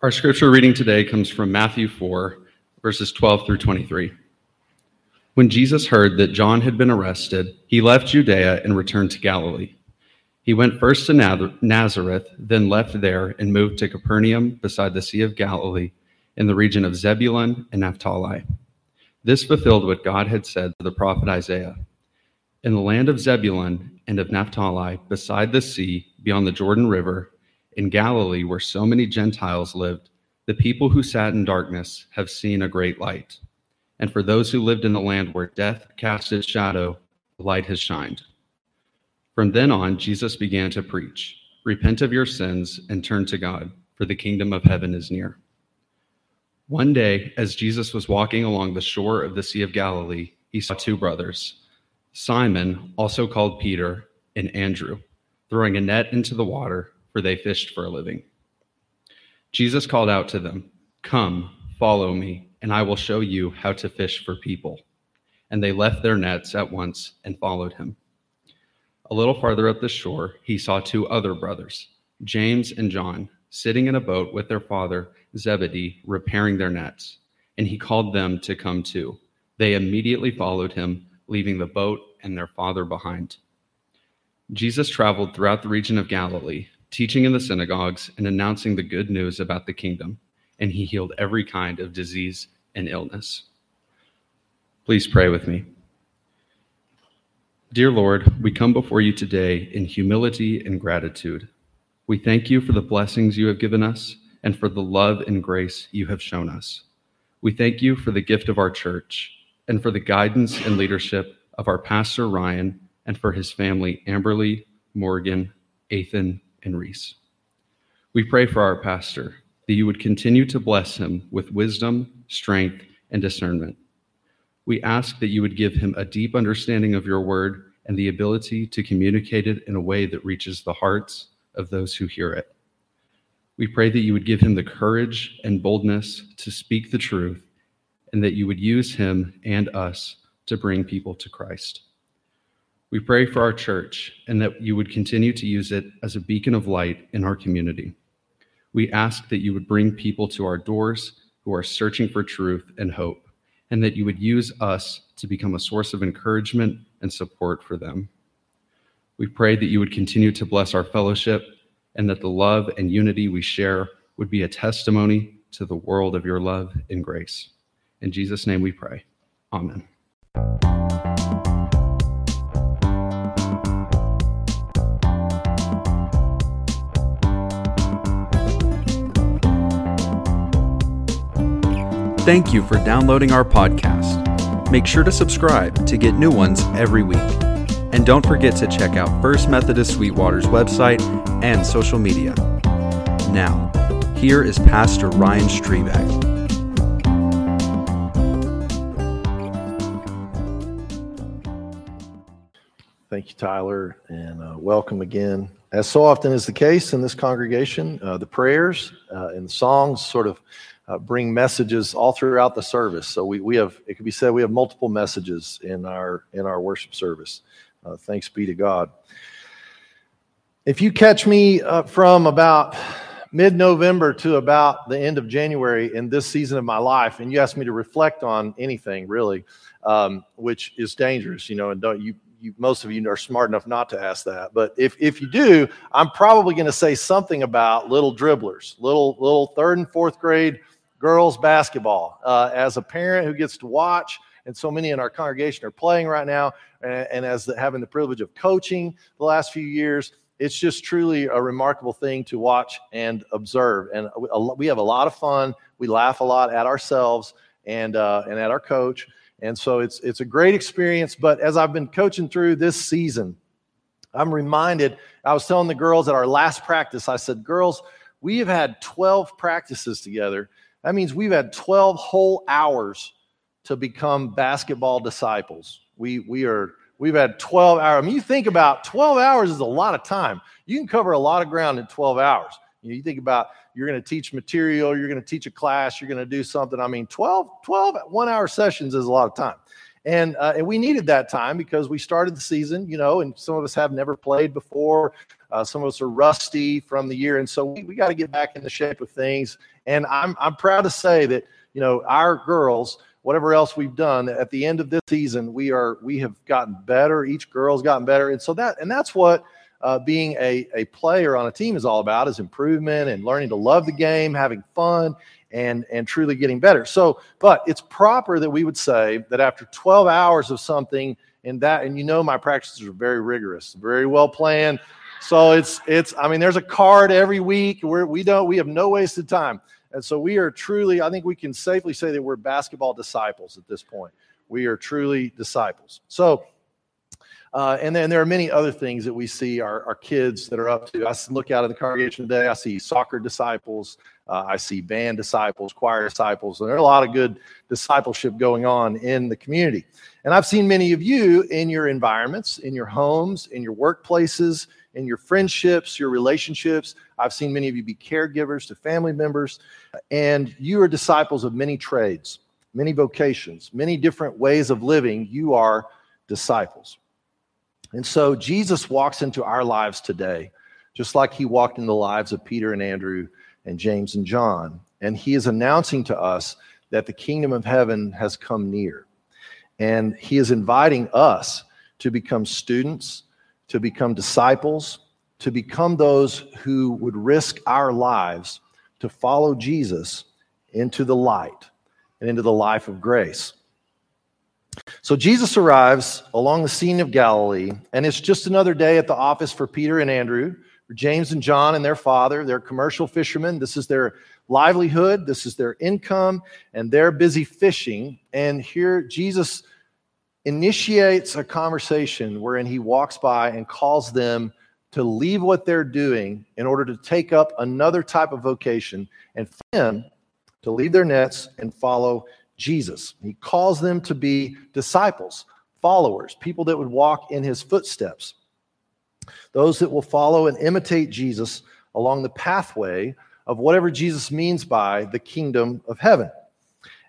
Our scripture reading today comes from Matthew 4, verses 12 through 23. When Jesus heard that John had been arrested, he left Judea and returned to Galilee. He went first to Nazareth, then left there and moved to Capernaum beside the Sea of Galilee in the region of Zebulun and Naphtali. This fulfilled what God had said to the prophet Isaiah. In the land of Zebulun and of Naphtali, beside the sea, beyond the Jordan River, in Galilee, where so many Gentiles lived, the people who sat in darkness have seen a great light. And for those who lived in the land where death cast its shadow, light has shined. From then on, Jesus began to preach Repent of your sins and turn to God, for the kingdom of heaven is near. One day, as Jesus was walking along the shore of the Sea of Galilee, he saw two brothers, Simon, also called Peter, and Andrew, throwing a net into the water for they fished for a living. Jesus called out to them, Come, follow me, and I will show you how to fish for people. And they left their nets at once and followed him. A little farther up the shore, he saw two other brothers, James and John, sitting in a boat with their father, Zebedee, repairing their nets. And he called them to come too. They immediately followed him, leaving the boat and their father behind. Jesus traveled throughout the region of Galilee teaching in the synagogues and announcing the good news about the kingdom, and he healed every kind of disease and illness. Please pray with me. Dear Lord, we come before you today in humility and gratitude. We thank you for the blessings you have given us and for the love and grace you have shown us. We thank you for the gift of our church and for the guidance and leadership of our pastor Ryan and for his family Amberly, Morgan, Ethan, and Reese. We pray for our pastor that you would continue to bless him with wisdom, strength, and discernment. We ask that you would give him a deep understanding of your word and the ability to communicate it in a way that reaches the hearts of those who hear it. We pray that you would give him the courage and boldness to speak the truth and that you would use him and us to bring people to Christ. We pray for our church and that you would continue to use it as a beacon of light in our community. We ask that you would bring people to our doors who are searching for truth and hope, and that you would use us to become a source of encouragement and support for them. We pray that you would continue to bless our fellowship and that the love and unity we share would be a testimony to the world of your love and grace. In Jesus' name we pray. Amen. Thank you for downloading our podcast. Make sure to subscribe to get new ones every week. And don't forget to check out First Methodist Sweetwater's website and social media. Now, here is Pastor Ryan Strebeck. Thank you, Tyler, and uh, welcome again. As so often is the case in this congregation, uh, the prayers uh, and the songs sort of uh, bring messages all throughout the service. So we, we have, it could be said, we have multiple messages in our in our worship service. Uh, thanks be to God. If you catch me uh, from about mid-November to about the end of January in this season of my life, and you ask me to reflect on anything really, um, which is dangerous, you know, and don't you you, most of you are smart enough not to ask that. But if, if you do, I'm probably going to say something about little dribblers, little little third and fourth grade girls basketball. Uh, as a parent who gets to watch, and so many in our congregation are playing right now, and, and as the, having the privilege of coaching the last few years, it's just truly a remarkable thing to watch and observe. And we have a lot of fun. We laugh a lot at ourselves and uh, and at our coach. And so it's it's a great experience. But as I've been coaching through this season, I'm reminded. I was telling the girls at our last practice. I said, "Girls, we have had 12 practices together, that means we've had 12 whole hours to become basketball disciples. We, we are, we've had 12 hours. I mean, you think about 12 hours is a lot of time. You can cover a lot of ground in 12 hours. You, know, you think about you're going to teach material, you're going to teach a class, you're going to do something. I mean, 12, 12 one hour sessions is a lot of time. And, uh, and we needed that time because we started the season, you know, and some of us have never played before. Uh, some of us are rusty from the year. And so we, we got to get back in the shape of things. And I'm, I'm proud to say that, you know, our girls, whatever else we've done at the end of this season, we are, we have gotten better. Each girl's gotten better. And so that, and that's what, uh, being a, a player on a team is all about is improvement and learning to love the game, having fun, and and truly getting better. So, but it's proper that we would say that after 12 hours of something and that, and you know my practices are very rigorous, very well planned. So it's it's I mean there's a card every week where we don't we have no wasted time. And so we are truly, I think we can safely say that we're basketball disciples at this point. We are truly disciples. So uh, and then there are many other things that we see our, our kids that are up to. I look out at the congregation today, I see soccer disciples, uh, I see band disciples, choir disciples, and there are a lot of good discipleship going on in the community. And I've seen many of you in your environments, in your homes, in your workplaces, in your friendships, your relationships. I've seen many of you be caregivers to family members, and you are disciples of many trades, many vocations, many different ways of living. You are disciples. And so Jesus walks into our lives today, just like he walked in the lives of Peter and Andrew and James and John. And he is announcing to us that the kingdom of heaven has come near. And he is inviting us to become students, to become disciples, to become those who would risk our lives to follow Jesus into the light and into the life of grace. So Jesus arrives along the scene of Galilee, and it's just another day at the office for Peter and Andrew, for James and John and their father. They're commercial fishermen. This is their livelihood, this is their income, and they're busy fishing. And here Jesus initiates a conversation wherein he walks by and calls them to leave what they're doing in order to take up another type of vocation and for them to leave their nets and follow Jesus. He calls them to be disciples, followers, people that would walk in his footsteps, those that will follow and imitate Jesus along the pathway of whatever Jesus means by the kingdom of heaven.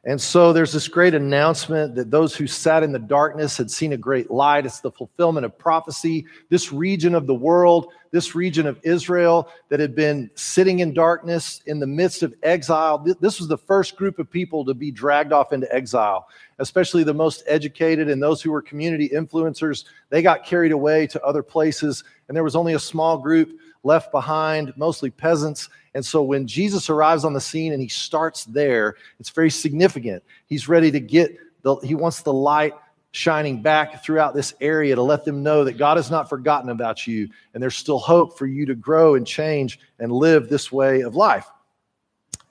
And so there's this great announcement that those who sat in the darkness had seen a great light. It's the fulfillment of prophecy. This region of the world, this region of Israel that had been sitting in darkness in the midst of exile, this was the first group of people to be dragged off into exile, especially the most educated and those who were community influencers. They got carried away to other places, and there was only a small group left behind, mostly peasants. And so when Jesus arrives on the scene and he starts there, it's very significant. He's ready to get the, he wants the light shining back throughout this area to let them know that God has not forgotten about you and there's still hope for you to grow and change and live this way of life.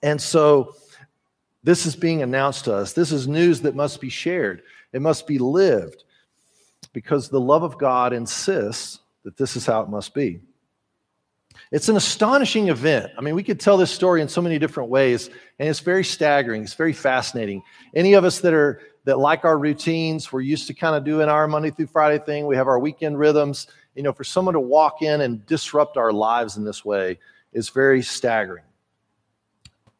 And so this is being announced to us. This is news that must be shared, it must be lived because the love of God insists that this is how it must be. It's an astonishing event. I mean, we could tell this story in so many different ways, and it's very staggering. It's very fascinating. Any of us that are that like our routines, we're used to kind of doing our Monday through Friday thing. We have our weekend rhythms. You know, for someone to walk in and disrupt our lives in this way is very staggering.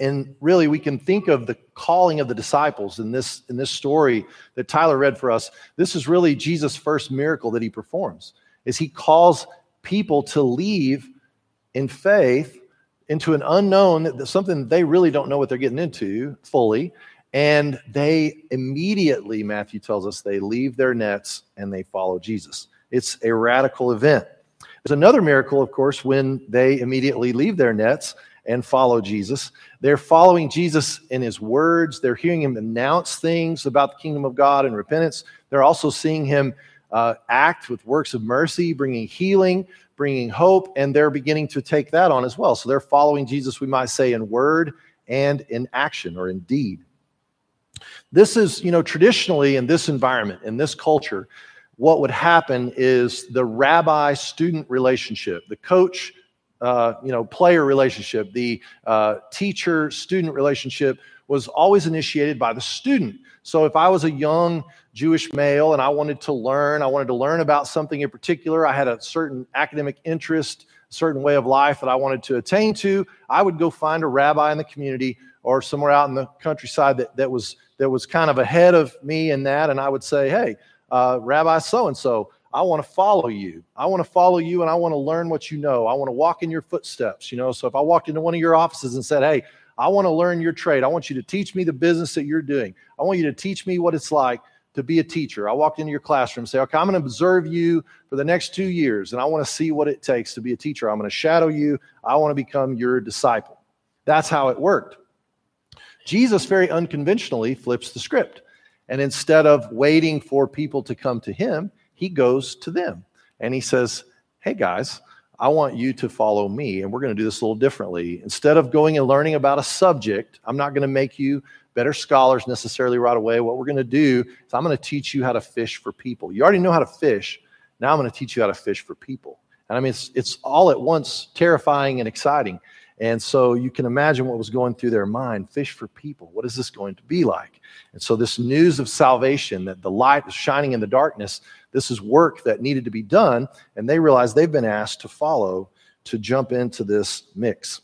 And really, we can think of the calling of the disciples in this in this story that Tyler read for us. This is really Jesus' first miracle that he performs. Is he calls people to leave in faith into an unknown, something they really don't know what they're getting into fully. And they immediately, Matthew tells us, they leave their nets and they follow Jesus. It's a radical event. There's another miracle, of course, when they immediately leave their nets and follow Jesus. They're following Jesus in his words. They're hearing him announce things about the kingdom of God and repentance. They're also seeing him uh, act with works of mercy, bringing healing, bringing hope, and they're beginning to take that on as well. So they're following Jesus, we might say, in word and in action or in deed. This is, you know, traditionally in this environment, in this culture, what would happen is the rabbi student relationship, the coach, uh, you know, player relationship, the uh, teacher student relationship was always initiated by the student. So if I was a young Jewish male and I wanted to learn, I wanted to learn about something in particular, I had a certain academic interest a certain way of life that I wanted to attain to, I would go find a rabbi in the community or somewhere out in the countryside that, that was that was kind of ahead of me in that, and I would say, "Hey, uh, Rabbi so and so, I want to follow you. I want to follow you, and I want to learn what you know. I want to walk in your footsteps." You know, so if I walked into one of your offices and said, "Hey," I want to learn your trade. I want you to teach me the business that you're doing. I want you to teach me what it's like to be a teacher. I walked into your classroom say, okay, I'm going to observe you for the next two years, and I want to see what it takes to be a teacher. I'm going to shadow you. I want to become your disciple. That's how it worked. Jesus very unconventionally flips the script. And instead of waiting for people to come to him, he goes to them and he says, Hey guys, I want you to follow me, and we're going to do this a little differently. Instead of going and learning about a subject, I'm not going to make you better scholars necessarily right away. What we're going to do is I'm going to teach you how to fish for people. You already know how to fish. Now I'm going to teach you how to fish for people. And I mean, it's, it's all at once terrifying and exciting. And so you can imagine what was going through their mind fish for people. What is this going to be like? And so, this news of salvation that the light is shining in the darkness, this is work that needed to be done. And they realize they've been asked to follow, to jump into this mix.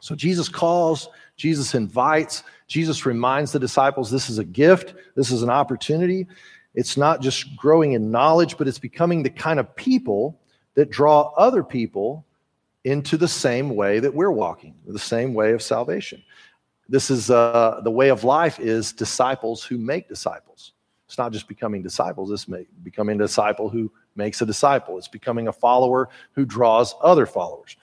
So, Jesus calls, Jesus invites, Jesus reminds the disciples this is a gift, this is an opportunity. It's not just growing in knowledge, but it's becoming the kind of people that draw other people into the same way that we're walking, the same way of salvation. This is uh, the way of life is disciples who make disciples. It's not just becoming disciples, it's becoming a disciple who makes a disciple. It's becoming a follower who draws other followers.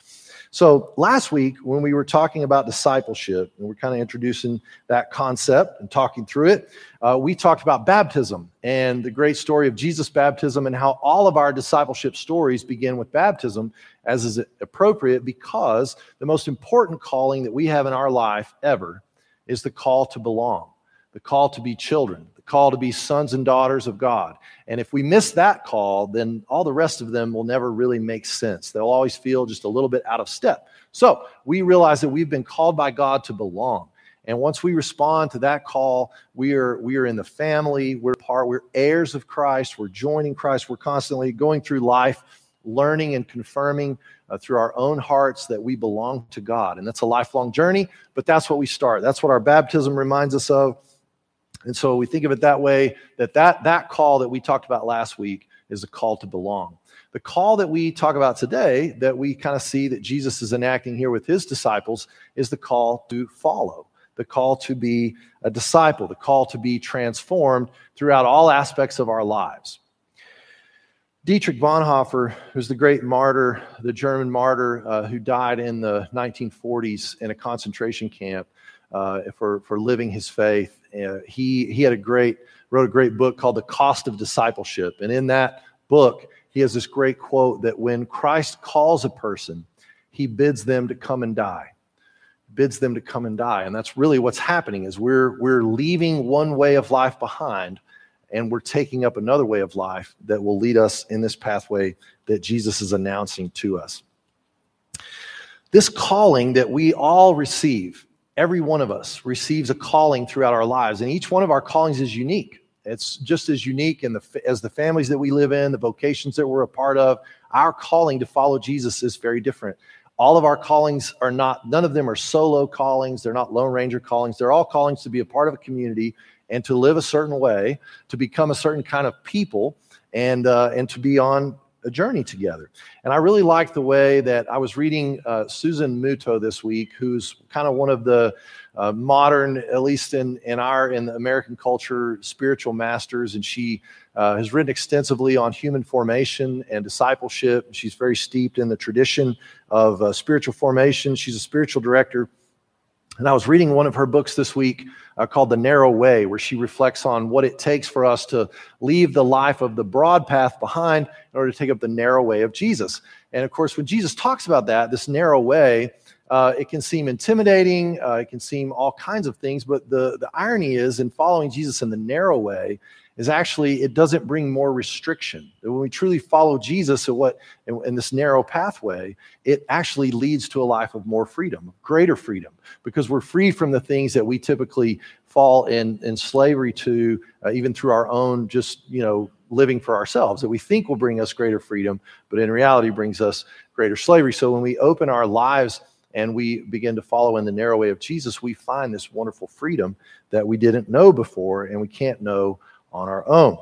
So last week, when we were talking about discipleship, and we're kind of introducing that concept and talking through it, uh, we talked about baptism and the great story of Jesus' baptism and how all of our discipleship stories begin with baptism, as is appropriate, because the most important calling that we have in our life ever is the call to belong, the call to be children, call to be sons and daughters of God. And if we miss that call, then all the rest of them will never really make sense. They'll always feel just a little bit out of step. So we realize that we've been called by God to belong. And once we respond to that call, we are we are in the family, we're part, we're heirs of Christ, we're joining Christ, we're constantly going through life, learning and confirming uh, through our own hearts that we belong to God. And that's a lifelong journey, but that's what we start. That's what our baptism reminds us of. And so we think of it that way that, that that call that we talked about last week is a call to belong. The call that we talk about today, that we kind of see that Jesus is enacting here with his disciples, is the call to follow, the call to be a disciple, the call to be transformed throughout all aspects of our lives. Dietrich Bonhoeffer, who's the great martyr, the German martyr uh, who died in the 1940s in a concentration camp uh, for, for living his faith, uh, he he had a great wrote a great book called The Cost of Discipleship, and in that book he has this great quote that when Christ calls a person, he bids them to come and die bids them to come and die. And that's really what's happening is we're we're leaving one way of life behind and we're taking up another way of life that will lead us in this pathway that Jesus is announcing to us. This calling that we all receive every one of us receives a calling throughout our lives, and each one of our callings is unique. It's just as unique in the, as the families that we live in, the vocations that we're a part of. Our calling to follow Jesus is very different. All of our callings are not, none of them are solo callings. They're not Lone Ranger callings. They're all callings to be a part of a community and to live a certain way, to become a certain kind of people, and, uh, and to be on a journey together. And I really like the way that I was reading uh, Susan Muto this week, who's kind of one of the uh, modern, at least in, in our in the American culture, spiritual masters, and she uh, has written extensively on human formation and discipleship. She's very steeped in the tradition of uh, spiritual formation. She's a spiritual director and I was reading one of her books this week uh, called The Narrow Way, where she reflects on what it takes for us to leave the life of the broad path behind in order to take up the narrow way of Jesus. And of course, when Jesus talks about that, this narrow way, uh, it can seem intimidating, uh, it can seem all kinds of things, but the, the irony is in following Jesus in the narrow way, is actually it doesn't bring more restriction. When we truly follow Jesus in what in, in, this narrow pathway, it actually leads to a life of more freedom, greater freedom, because we're free from the things that we typically fall in in slavery to, uh, even through our own just you know living for ourselves that we think will bring us greater freedom, but in reality brings us greater slavery. So when we open our lives and we begin to follow in the narrow way of Jesus, we find this wonderful freedom that we didn't know before and we can't know on our own.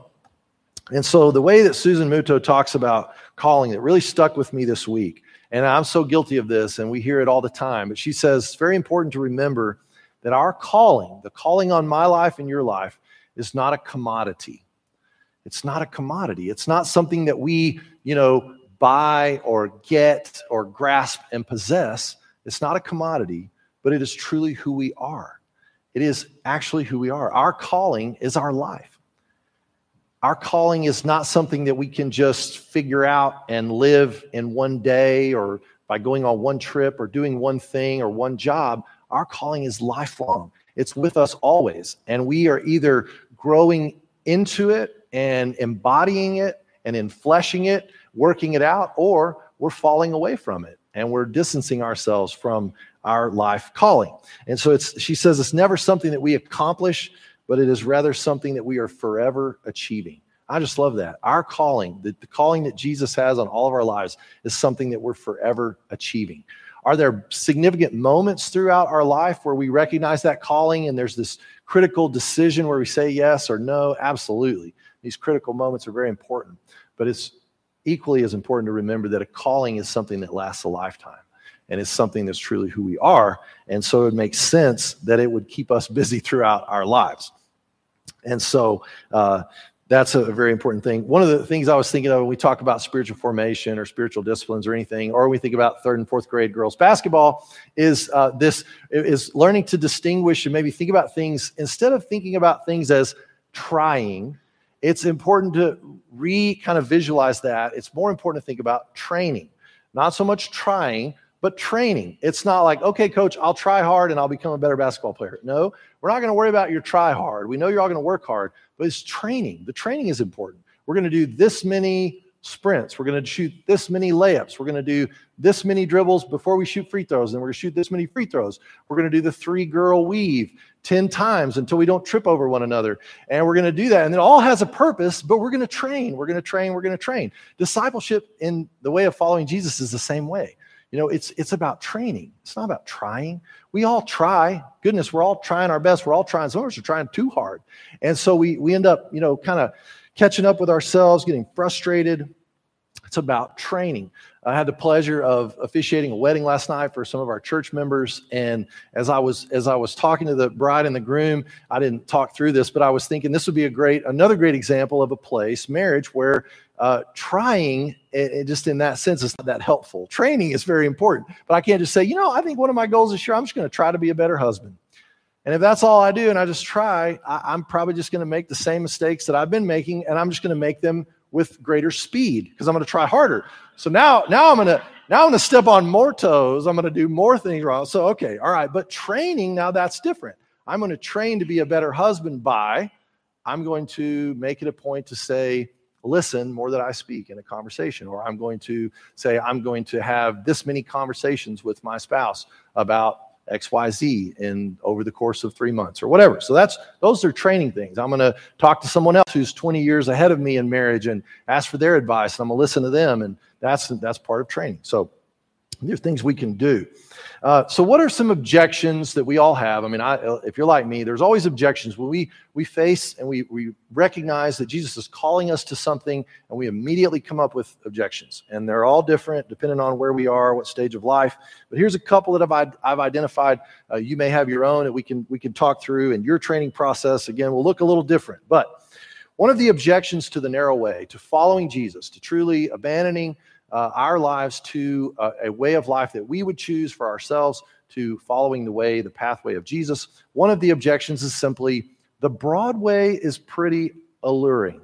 And so the way that Susan Muto talks about calling, it really stuck with me this week. And I'm so guilty of this, and we hear it all the time. But she says it's very important to remember that our calling, the calling on my life and your life, is not a commodity. It's not a commodity. It's not something that we, you know, buy or get or grasp and possess. It's not a commodity, but it is truly who we are. It is actually who we are. Our calling is our life. Our calling is not something that we can just figure out and live in one day or by going on one trip or doing one thing or one job. Our calling is lifelong, it's with us always. And we are either growing into it and embodying it and enfleshing it, working it out, or we're falling away from it and we're distancing ourselves from our life calling. And so it's she says it's never something that we accomplish, but it is rather something that we are forever achieving. I just love that. Our calling, the, the calling that Jesus has on all of our lives, is something that we're forever achieving. Are there significant moments throughout our life where we recognize that calling and there's this critical decision where we say yes or no? Absolutely. These critical moments are very important, but it's equally as important to remember that a calling is something that lasts a lifetime and it's something that's truly who we are. And so it makes sense that it would keep us busy throughout our lives. And so uh, that's a very important thing. One of the things I was thinking of when we talk about spiritual formation or spiritual disciplines or anything, or we think about third and fourth grade girls basketball, is uh, this is learning to distinguish and maybe think about things instead of thinking about things as trying. It's important to re kind of visualize that. It's more important to think about training, not so much trying, but training. It's not like, okay, coach, I'll try hard and I'll become a better basketball player. No, we're not going to worry about your try hard. We know you're all going to work hard, but it's training. The training is important. We're going to do this many sprints. We're going to shoot this many layups. We're going to do this many dribbles before we shoot free throws. And we're going to shoot this many free throws. We're going to do the three girl weave 10 times until we don't trip over one another. And we're going to do that. And it all has a purpose, but we're going to train. We're going to train. We're going to train. Discipleship in the way of following Jesus is the same way. You know, it's it's about training. It's not about trying. We all try. Goodness, we're all trying our best. We're all trying. Some of us are trying too hard, and so we we end up, you know, kind of catching up with ourselves, getting frustrated. It's about training. I had the pleasure of officiating a wedding last night for some of our church members, and as I was as I was talking to the bride and the groom, I didn't talk through this, but I was thinking this would be a great another great example of a place, marriage, where uh, trying, it, it just in that sense, is not that helpful. Training is very important, but I can't just say, you know, I think one of my goals this year, I'm just going to try to be a better husband. And if that's all I do and I just try, I, am probably just going to make the same mistakes that I've been making, and I'm just going to make them with greater speed because I'm going to try harder. So now, now I'm going to now I'm going to step on more toes. I'm going to do more things wrong. So okay, all right. But training now that's different. I'm going to train to be a better husband by I'm going to make it a point to say listen more than I speak in a conversation, or I'm going to say, I'm going to have this many conversations with my spouse about XYZ in over the course of three months or whatever. So that's those are training things. I'm going to talk to someone else who's 20 years ahead of me in marriage and ask for their advice, and I'm going to listen to them, and that's that's part of training. So there's things we can do. Uh, so, what are some objections that we all have? I mean, I, if you're like me, there's always objections when we we face and we we recognize that Jesus is calling us to something, and we immediately come up with objections, and they're all different depending on where we are, what stage of life. But here's a couple that I've I've identified. Uh, you may have your own, and we can we can talk through. And your training process again will look a little different, but one of the objections to the narrow way, to following Jesus, to truly abandoning uh, our lives to a, a way of life that we would choose for ourselves to following the way, the pathway of Jesus. One of the objections is simply the broad way is pretty alluring.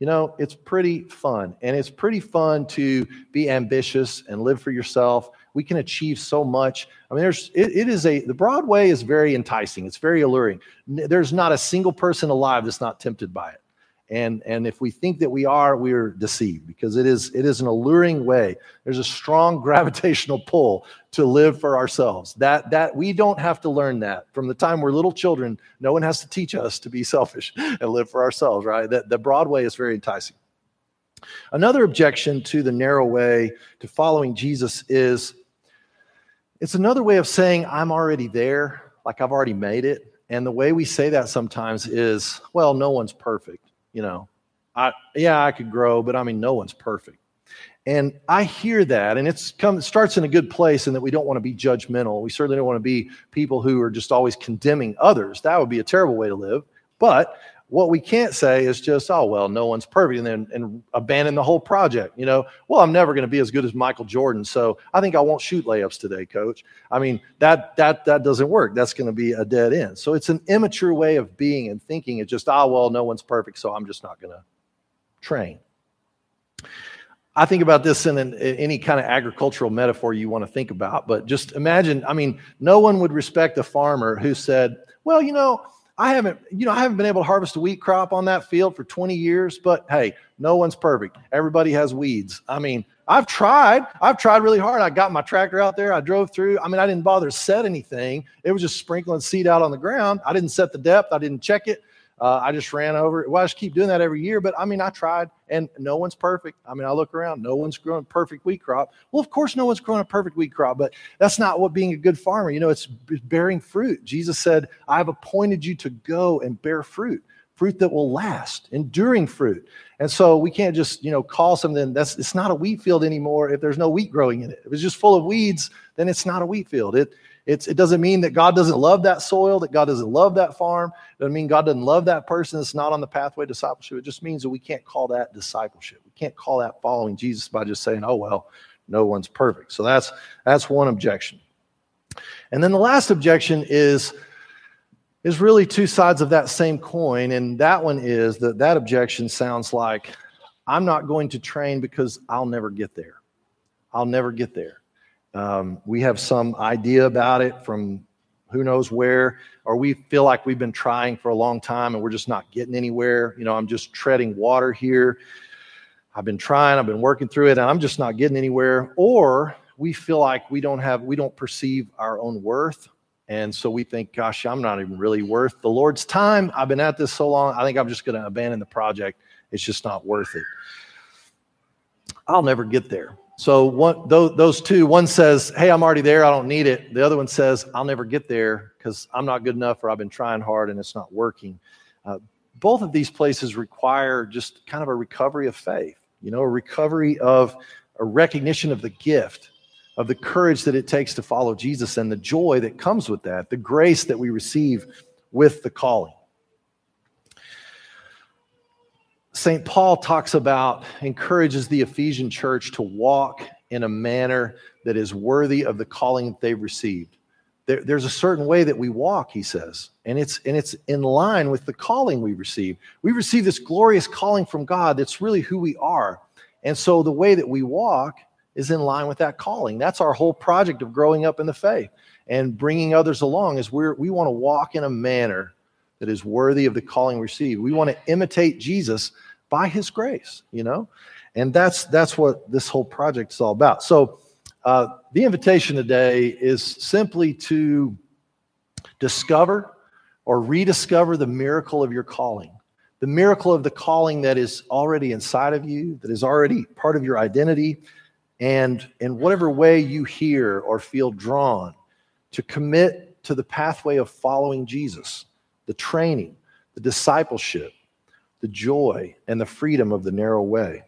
You know, it's pretty fun, and it's pretty fun to be ambitious and live for yourself. We can achieve so much. I mean, there's it, it is a the Broadway is very enticing. It's very alluring. There's not a single person alive that's not tempted by it and and if we think that we are we are deceived because it is it is an alluring way. There's a strong gravitational pull to live for ourselves. That that we don't have to learn that. From the time we're little children no one has to teach us to be selfish and live for ourselves right? That the broadway is very enticing. Another objection to the narrow way to following Jesus is it's another way of saying, I'm already there, like I've already made it. And the way we say that sometimes is, well, no one's perfect. You know, I, yeah, I could grow, but I mean, no one's perfect. And I hear that, and it's come it starts in a good place, and that we don't want to be judgmental. We certainly don't want to be people who are just always condemning others. That would be a terrible way to live. But what we can't say is just, oh well, no one's perfect, and then and abandon the whole project. You know, well, I'm never going to be as good as Michael Jordan, so I think I won't shoot layups today, coach. I mean, that that that doesn't work. That's going to be a dead end. So it's an immature way of being and thinking. It's just, oh, well, no one's perfect, so I'm just not going to train. I think about this in, an, in, any kind of agricultural metaphor you want to think about, but just imagine, I mean, no one would respect a farmer who said, well, you know, I haven't, you know, I haven't been able to harvest a wheat crop on that field for 20 years, but hey, no one's perfect. Everybody has weeds. I mean, I've tried. I've tried really hard. I got my tractor out there. I drove through. I mean, I didn't bother to set anything. It was just sprinkling seed out on the ground. I didn't set the depth. I didn't check it. Uh, I just ran over. Well, I just keep doing that every year. But I mean, I tried, and no one's perfect. I mean, I look around. No one's growing a perfect wheat crop. Well, of course, no one's growing a perfect wheat crop. But that's not what being a good farmer. You know, it's bearing fruit. Jesus said, "I have appointed you to go and bear fruit." fruit that will last, enduring fruit. And so we can't just, you know, call something that's it's not a wheat field anymore if there's no wheat growing in it. If it's just full of weeds, then it's not a wheat field. It it's, it doesn't mean that God doesn't love that soil, that God doesn't love that farm. It doesn't mean God doesn't love that person that's not on the pathway discipleship. It just means that we can't call that discipleship. We can't call that following Jesus by just saying, oh, well, no one's perfect. So that's, that's one objection. And then the last objection is, is really two sides of that same coin. And that one is that that objection sounds like, I'm not going to train because I'll never get there. I'll never get there. Um, we have some idea about it from who knows where, or we feel like we've been trying for a long time and we're just not getting anywhere. You know, I'm just treading water here. I've been trying, I've been working through it, and I'm just not getting anywhere. Or we feel like we don't have, we don't perceive our own worth. And so we think, gosh, I'm not even really worth the Lord's time. I've been at this so long, I think I'm just going to abandon the project. It's just not worth it. I'll never get there. So one, those, two, one says, "Hey, I'm already there. I don't need it." The other one says, "I'll never get there because I'm not good enough, or I've been trying hard and it's not working." Uh, both of these places require just kind of a recovery of faith. You know, a recovery of a recognition of the gift, of the courage that it takes to follow Jesus, and the joy that comes with that, the grace that we receive with the calling. St. Paul talks about, encourages the Ephesian church to walk in a manner that is worthy of the calling that they've received. There, there's a certain way that we walk, he says, and it's and it's in line with the calling we receive. We receive this glorious calling from God that's really who we are. And so the way that we walk is in line with that calling. That's our whole project of growing up in the faith and bringing others along is we're, we want to walk in a manner that is worthy of the calling received. We want to imitate Jesus by his grace, you know? And that's that's what this whole project is all about. So uh, the invitation today is simply to discover or rediscover the miracle of your calling. The miracle of the calling that is already inside of you, that is already part of your identity, and in whatever way you hear or feel drawn to commit to the pathway of following Jesus the training, the discipleship, the joy, and the freedom of the narrow way.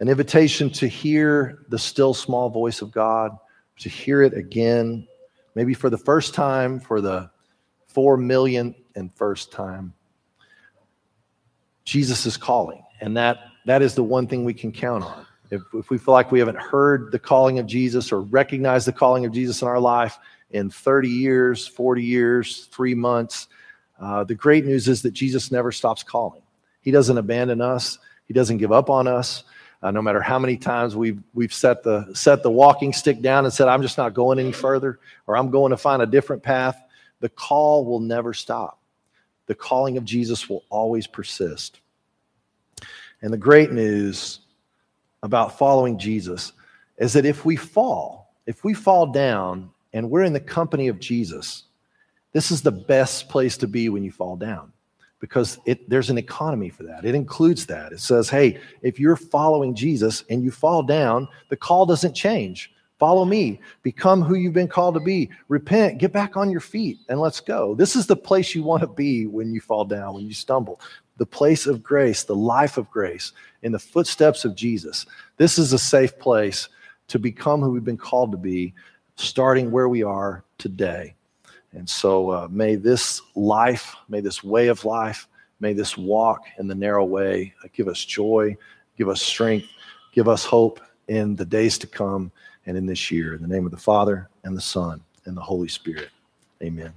An invitation to hear the still small voice of God, to hear it again, maybe for the first time, for the four million and first time. Jesus is calling, and that, that is the one thing we can count on. If, if we feel like we haven't heard the calling of Jesus or recognized the calling of Jesus in our life in 30 years, 40 years, three months, uh, the great news is that Jesus never stops calling. He doesn't abandon us. He doesn't give up on us. Uh, no matter how many times we've we've set the set the walking stick down and said, "I'm just not going any further," or "I'm going to find a different path," the call will never stop. The calling of Jesus will always persist. And the great news about following Jesus is that if we fall, if we fall down and we're in the company of Jesus, this is the best place to be when you fall down. because it, there's an economy for that. It includes that. It says, hey, if you're following Jesus and you fall down, the call doesn't change. Follow me, become who you've been called to be, repent, get back on your feet, and let's go. This is the place you want to be when you fall down, when you stumble. The place of grace, the life of grace, in the footsteps of Jesus. This is a safe place to become who we've been called to be, starting where we are today. And so uh, may this life, may this way of life, may this walk in the narrow way uh, give us joy, give us strength, give us hope in the days to come and in this year. In the name of the Father, and the Son, and the Holy Spirit. Amen.